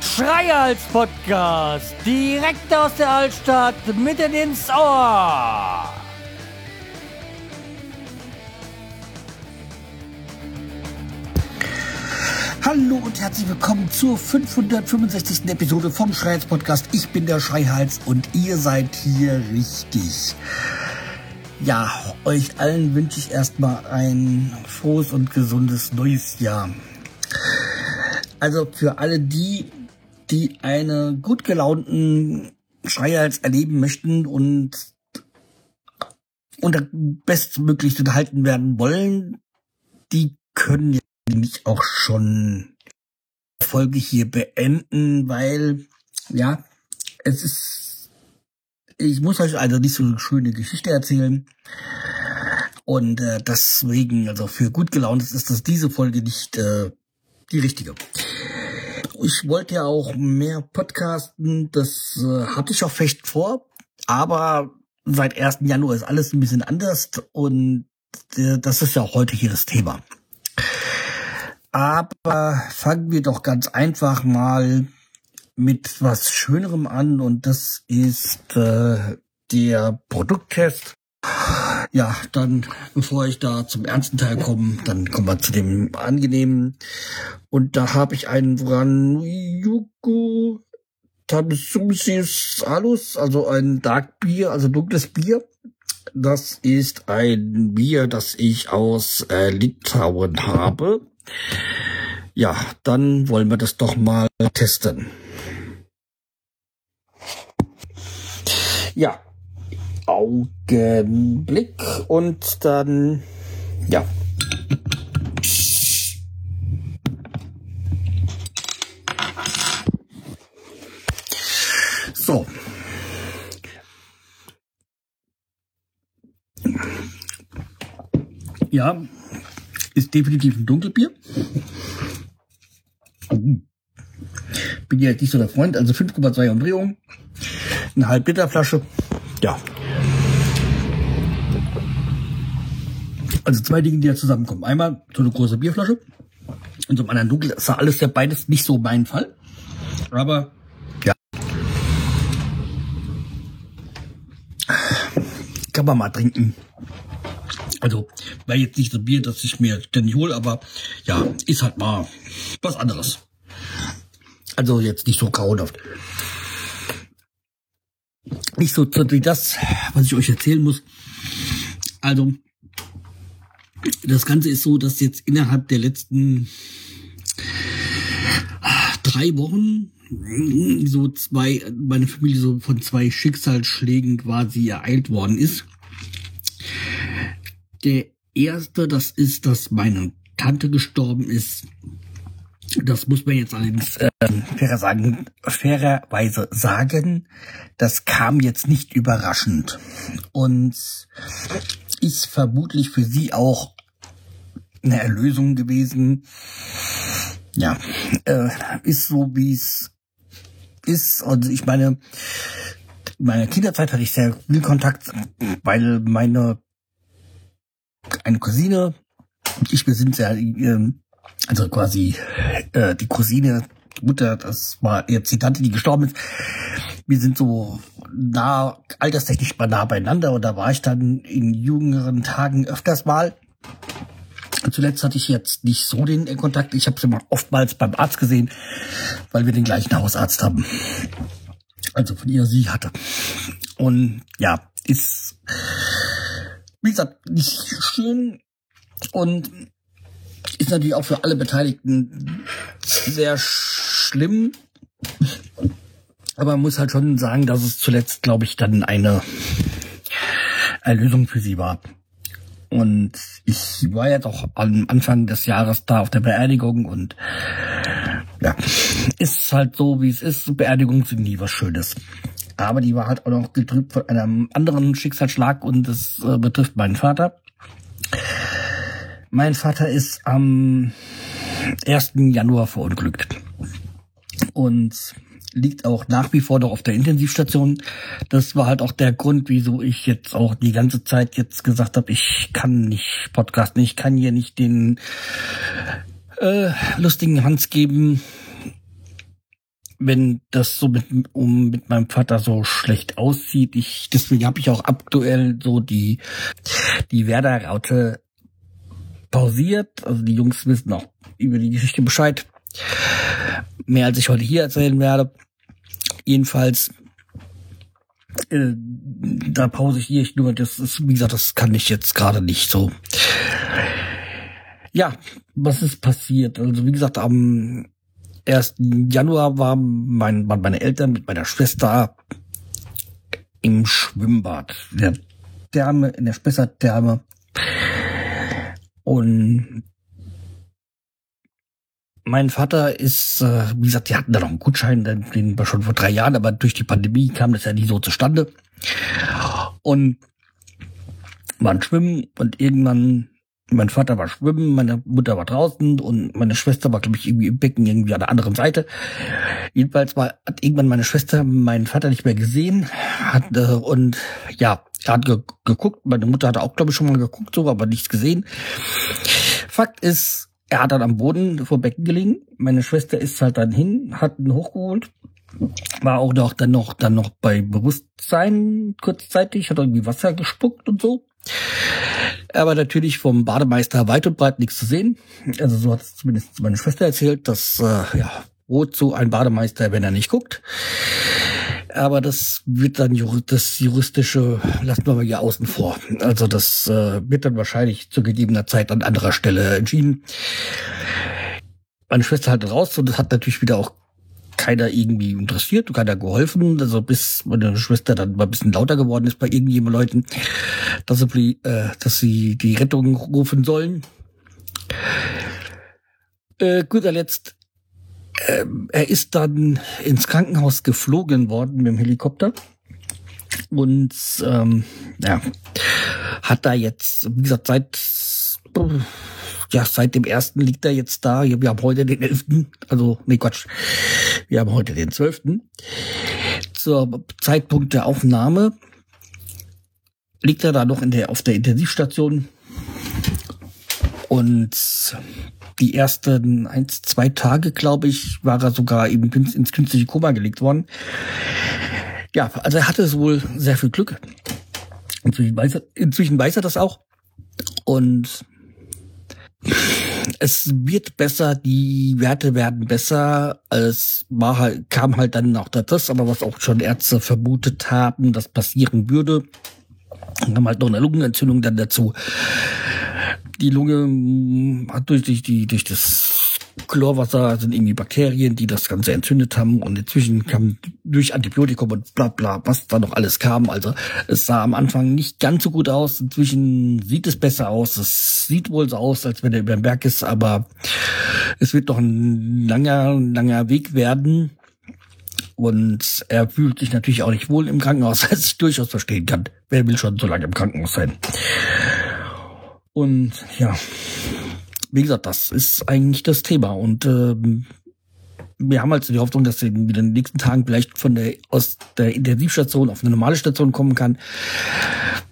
Schreihals Podcast, direkt aus der Altstadt, mitten ins Ohr. Hallo und herzlich willkommen zur 565. Episode vom Schreihals Podcast. Ich bin der Schreihals und ihr seid hier richtig. Ja, euch allen wünsche ich erstmal ein frohes und gesundes neues Jahr. Also für alle die, die eine gut gelaunten Schreihals erleben möchten und unter bestmöglich unterhalten werden wollen, die können jetzt auch schon Folge hier beenden, weil ja, es ist, ich muss euch also nicht so eine schöne Geschichte erzählen. Und äh, deswegen, also für gut gelaunt ist das diese Folge nicht äh, die richtige. Ich wollte ja auch mehr podcasten, das äh, hatte ich auch fest vor, aber seit 1. Januar ist alles ein bisschen anders und äh, das ist ja auch heute hier das Thema. Aber fangen wir doch ganz einfach mal mit was Schönerem an und das ist äh, der Produkttest. Ja, dann, bevor ich da zum ernsten Teil komme, dann kommen wir zu dem angenehmen. Und da habe ich einen Vranyuku Tabsusis Alus, also ein Dark Bier, also dunkles Bier. Das ist ein Bier, das ich aus äh, Litauen habe. Ja, dann wollen wir das doch mal testen. Ja, Augenblick und dann, ja. So. Ja, ist definitiv ein Dunkelbier. Bin ja nicht so der Freund, also 5,2 Umdrehungen, eine halb Liter Flasche. Ja. Also zwei Dinge, die da zusammenkommen. Einmal so eine große Bierflasche und so anderen Dunkel. Das war alles ja beides nicht so mein Fall. Aber ja. Kann man mal trinken. Also, war jetzt nicht so Bier, das ich mir ständig hole, aber ja, ist halt mal was anderes. Also jetzt nicht so grauenhaft. Nicht so wie das, was ich euch erzählen muss. Also, das Ganze ist so, dass jetzt innerhalb der letzten drei Wochen so zwei, meine Familie so von zwei Schicksalsschlägen quasi ereilt worden ist. Der erste, das ist, dass meine Tante gestorben ist. Das muss man jetzt allerdings äh, fairer sagen, fairerweise sagen. Das kam jetzt nicht überraschend. Und ist vermutlich für sie auch eine Erlösung gewesen. Ja, äh, ist so, wie es ist. Also ich meine, in meiner Kinderzeit hatte ich sehr viel Kontakt, weil meine eine Cousine und ich, wir sind ja, äh, also quasi äh, die Cousine, die Mutter, das war jetzt die Tante, die gestorben ist. Wir sind so nah, alterstechnisch nah beieinander und da war ich dann in jüngeren Tagen öfters mal. Zuletzt hatte ich jetzt nicht so den Kontakt. Ich habe sie mal oftmals beim Arzt gesehen, weil wir den gleichen Hausarzt haben. Also von ihr sie hatte. Und ja, ist wie gesagt, nicht schön und ist natürlich auch für alle Beteiligten sehr schlimm. Aber man muss halt schon sagen, dass es zuletzt, glaube ich, dann eine Erlösung für sie war. Und ich war jetzt auch am Anfang des Jahres da auf der Beerdigung und ja, ist halt so, wie es ist. Beerdigungen sind nie was Schönes. Aber die war halt auch noch getrübt von einem anderen Schicksalsschlag und das äh, betrifft meinen Vater. Mein Vater ist am 1. Januar verunglückt. Und liegt auch nach wie vor noch auf der Intensivstation. Das war halt auch der Grund, wieso ich jetzt auch die ganze Zeit jetzt gesagt habe, ich kann nicht podcasten, ich kann hier nicht den äh, lustigen Hans geben, wenn das so mit, um, mit meinem Vater so schlecht aussieht. Ich, deswegen habe ich auch aktuell so die, die Werder-Raute pausiert. Also die Jungs wissen auch über die Geschichte Bescheid. Mehr als ich heute hier erzählen werde. Jedenfalls, äh, da pausiere ich nur. Das ist, wie gesagt, das kann ich jetzt gerade nicht so. Ja, was ist passiert? Also wie gesagt, am 1. Januar war mein, waren meine Eltern mit meiner Schwester im Schwimmbad, der Therme, in der Spessartherme. Und mein Vater ist, äh, wie gesagt, die hatten da noch einen Gutschein, den war schon vor drei Jahren, aber durch die Pandemie kam das ja nie so zustande. Und waren schwimmen und irgendwann mein Vater war schwimmen, meine Mutter war draußen und meine Schwester war, glaube ich, irgendwie im Becken irgendwie an der anderen Seite. Jedenfalls war, hat irgendwann meine Schwester meinen Vater nicht mehr gesehen hat, äh, und ja, er hat ge geguckt. Meine Mutter hatte auch, glaube ich, schon mal geguckt, so, aber nichts gesehen. Fakt ist, er hat dann am Boden vor Becken gelegen. Meine Schwester ist halt dann hin, hat ihn hochgeholt, war auch noch dann noch dann noch bei Bewusstsein kurzzeitig, hat irgendwie Wasser gespuckt und so aber natürlich vom Bademeister weit und breit nichts zu sehen. Also so hat es zumindest meine Schwester erzählt, dass äh, ja wozu ein Bademeister, wenn er nicht guckt. Aber das wird dann das juristische lassen wir mal hier außen vor. Also das äh, wird dann wahrscheinlich zu gegebener Zeit an anderer Stelle entschieden. Meine Schwester halt raus und das hat natürlich wieder auch keiner irgendwie interessiert, keiner geholfen. Also bis meine Schwester dann mal ein bisschen lauter geworden ist bei irgendjemand Leuten, dass sie, äh, dass sie die Rettung rufen sollen. Äh, guter Letzt, äh, er ist dann ins Krankenhaus geflogen worden mit dem Helikopter und ähm, ja, hat da jetzt, wie gesagt, seit ja, seit dem ersten liegt er jetzt da. Wir haben heute den elften, also, nee, Quatsch. Wir haben heute den zwölften. Zur Zeitpunkt der Aufnahme liegt er da noch in der, auf der Intensivstation. Und die ersten eins, zwei Tage, glaube ich, war er sogar eben ins künstliche Koma gelegt worden. Ja, also er hatte wohl sehr viel Glück. Inzwischen weiß er, inzwischen weiß er das auch. Und es wird besser, die Werte werden besser. Es war halt, kam halt dann noch das, aber was auch schon Ärzte vermutet haben, das passieren würde. Und haben halt noch eine Lungenentzündung dann dazu. Die Lunge hat durch, die, durch das Chlorwasser sind irgendwie Bakterien, die das Ganze entzündet haben und inzwischen kam durch Antibiotikum und bla bla, was da noch alles kam. Also es sah am Anfang nicht ganz so gut aus. Inzwischen sieht es besser aus. Es sieht wohl so aus, als wenn er über den Berg ist, aber es wird doch ein langer, langer Weg werden. Und er fühlt sich natürlich auch nicht wohl im Krankenhaus, was ich durchaus verstehen kann. Wer will schon so lange im Krankenhaus sein? Und ja, wie gesagt, das ist eigentlich das Thema. Und ähm, wir haben halt die Hoffnung, dass er in den nächsten Tagen vielleicht von der aus der Intensivstation auf eine normale Station kommen kann.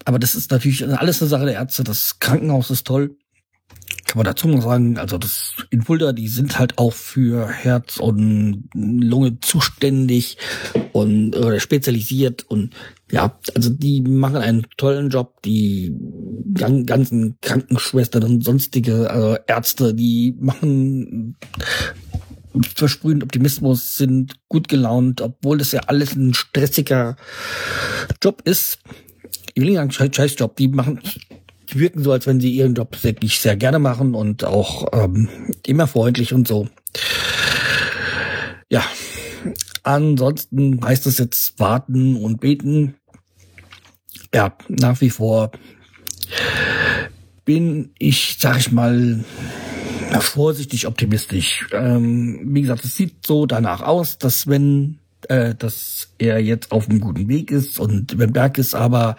Aber das ist natürlich alles eine Sache der Ärzte. Das Krankenhaus ist toll kann man dazu noch sagen, also das in Fulda, die sind halt auch für Herz und Lunge zuständig und oder spezialisiert und ja, also die machen einen tollen Job, die ganzen Krankenschwestern und sonstige also Ärzte, die machen versprühen Optimismus, sind gut gelaunt, obwohl das ja alles ein stressiger Job ist. Ich will nicht sagen, scheiß Job, die machen wirken so, als wenn sie ihren Job wirklich sehr gerne machen und auch ähm, immer freundlich und so. Ja, ansonsten heißt es jetzt warten und beten. Ja, nach wie vor bin ich, sag ich mal, vorsichtig optimistisch. Ähm, wie gesagt, es sieht so danach aus, dass wenn äh, dass er jetzt auf einem guten Weg ist und den Berg ist, aber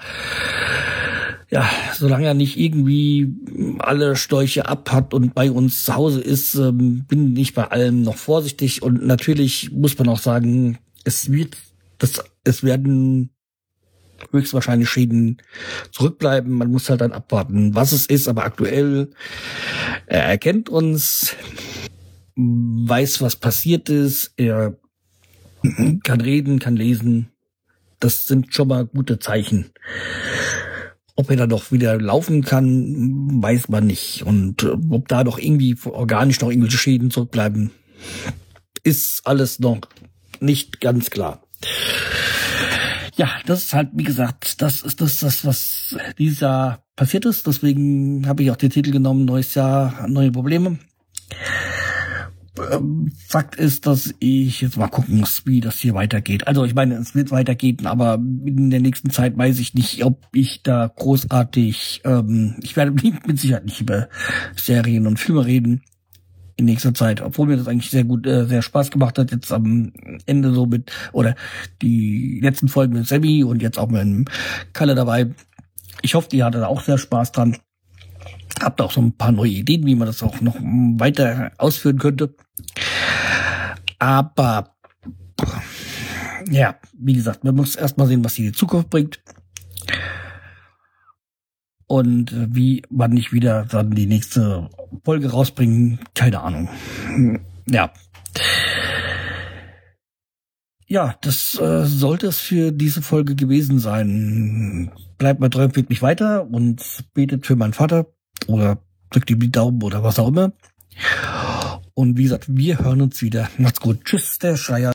ja, solange er nicht irgendwie alle Steuche ab hat und bei uns zu Hause ist, ähm, bin ich bei allem noch vorsichtig. Und natürlich muss man auch sagen, es wird, das, es werden höchstwahrscheinlich Schäden zurückbleiben. Man muss halt dann abwarten, was es ist. Aber aktuell, er erkennt uns, weiß, was passiert ist. Er kann reden, kann lesen. Das sind schon mal gute Zeichen. Ob er da doch wieder laufen kann, weiß man nicht. Und äh, ob da doch irgendwie organisch noch irgendwelche Schäden zurückbleiben, ist alles noch nicht ganz klar. Ja, das ist halt, wie gesagt, das ist das, das was dieses Jahr passiert ist. Deswegen habe ich auch den Titel genommen, neues Jahr, neue Probleme. Ähm, Fakt ist, dass ich jetzt mal gucken muss, wie das hier weitergeht. Also ich meine, es wird weitergehen, aber in der nächsten Zeit weiß ich nicht, ob ich da großartig, ähm, ich werde mit Sicherheit nicht über Serien und Filme reden in nächster Zeit, obwohl mir das eigentlich sehr gut, äh, sehr Spaß gemacht hat, jetzt am Ende so mit, oder die letzten Folgen mit Sammy und jetzt auch mit Kalle dabei. Ich hoffe, die hatte auch sehr Spaß dran. Habt auch so ein paar neue Ideen, wie man das auch noch weiter ausführen könnte. Aber ja, wie gesagt, man muss erstmal sehen, was die Zukunft bringt. Und äh, wie wann nicht wieder dann die nächste Folge rausbringen, keine Ahnung. Ja. Ja, das äh, sollte es für diese Folge gewesen sein. Bleibt mal treu, mich weiter und betet für meinen Vater oder drückt ihm die Daumen oder was auch immer. Und wie gesagt, wir hören uns wieder. Macht's gut. Tschüss, der Schreier.